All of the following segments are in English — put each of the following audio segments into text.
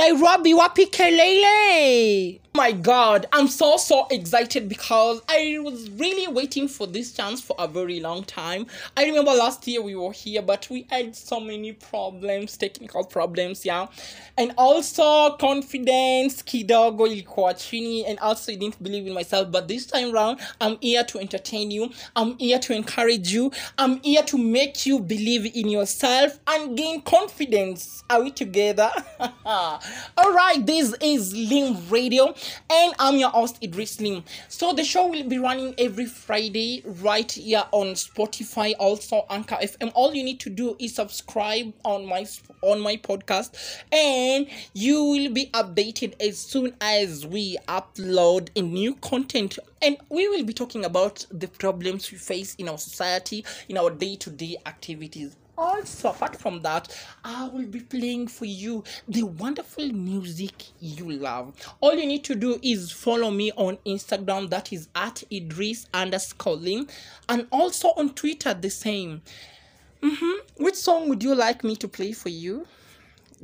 Nairobi wapi kelele? My god, I'm so so excited because I was really waiting for this chance for a very long time. I remember last year we were here, but we had so many problems, technical problems, yeah. And also confidence kidogo ilikuwa and also I didn't believe in myself. But this time round, I'm here to entertain you. I'm here to encourage you. I'm here to make you believe in yourself and gain confidence. Are we together? All right, this is Lim Radio and I'm your host Idris Lim. So the show will be running every Friday right here on Spotify, also Anchor FM. All you need to do is subscribe on my on my podcast, and you will be updated as soon as we upload a new content. And we will be talking about the problems we face in our society, in our day to day activities also apart from that i will be playing for you the wonderful music you love. All you need to do is follow me on instagram that is at idris underscore lim and also on twitter the same. Mm-hmm. which song would you like me to play for you?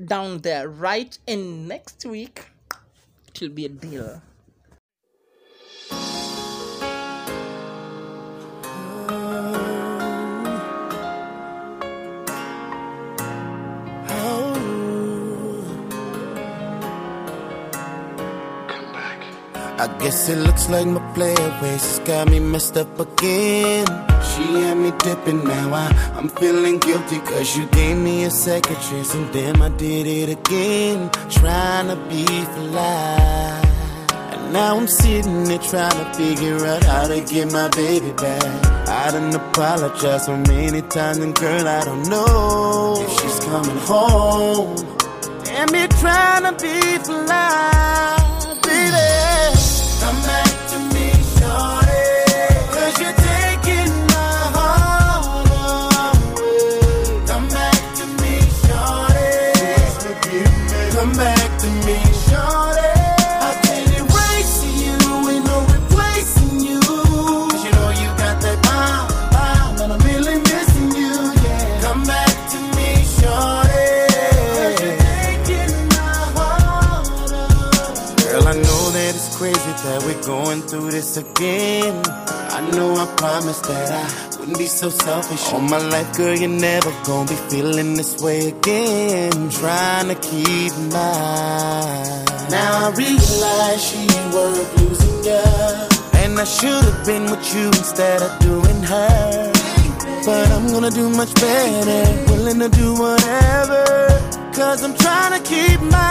Down there right and next week it will be a deal I guess it looks like my player ways got me messed up again. She had me dipping now. I, I'm feeling guilty cause you gave me a second chance and then I did it again. Trying to be fly. And now I'm sitting there trying to figure out how to get my baby back. I done apologized so many times and girl, I don't know if she's coming home. Damn it, trying to be for I know that it's crazy that we're going through this again. I know I promised that I wouldn't be so selfish. All my life, girl, you're never gonna be feeling this way again. Trying to keep mine. Now I realize she worth losing ya. And I should have been with you instead of doing her. But I'm gonna do much better, willing to do whatever. Cause I'm trying to keep mine.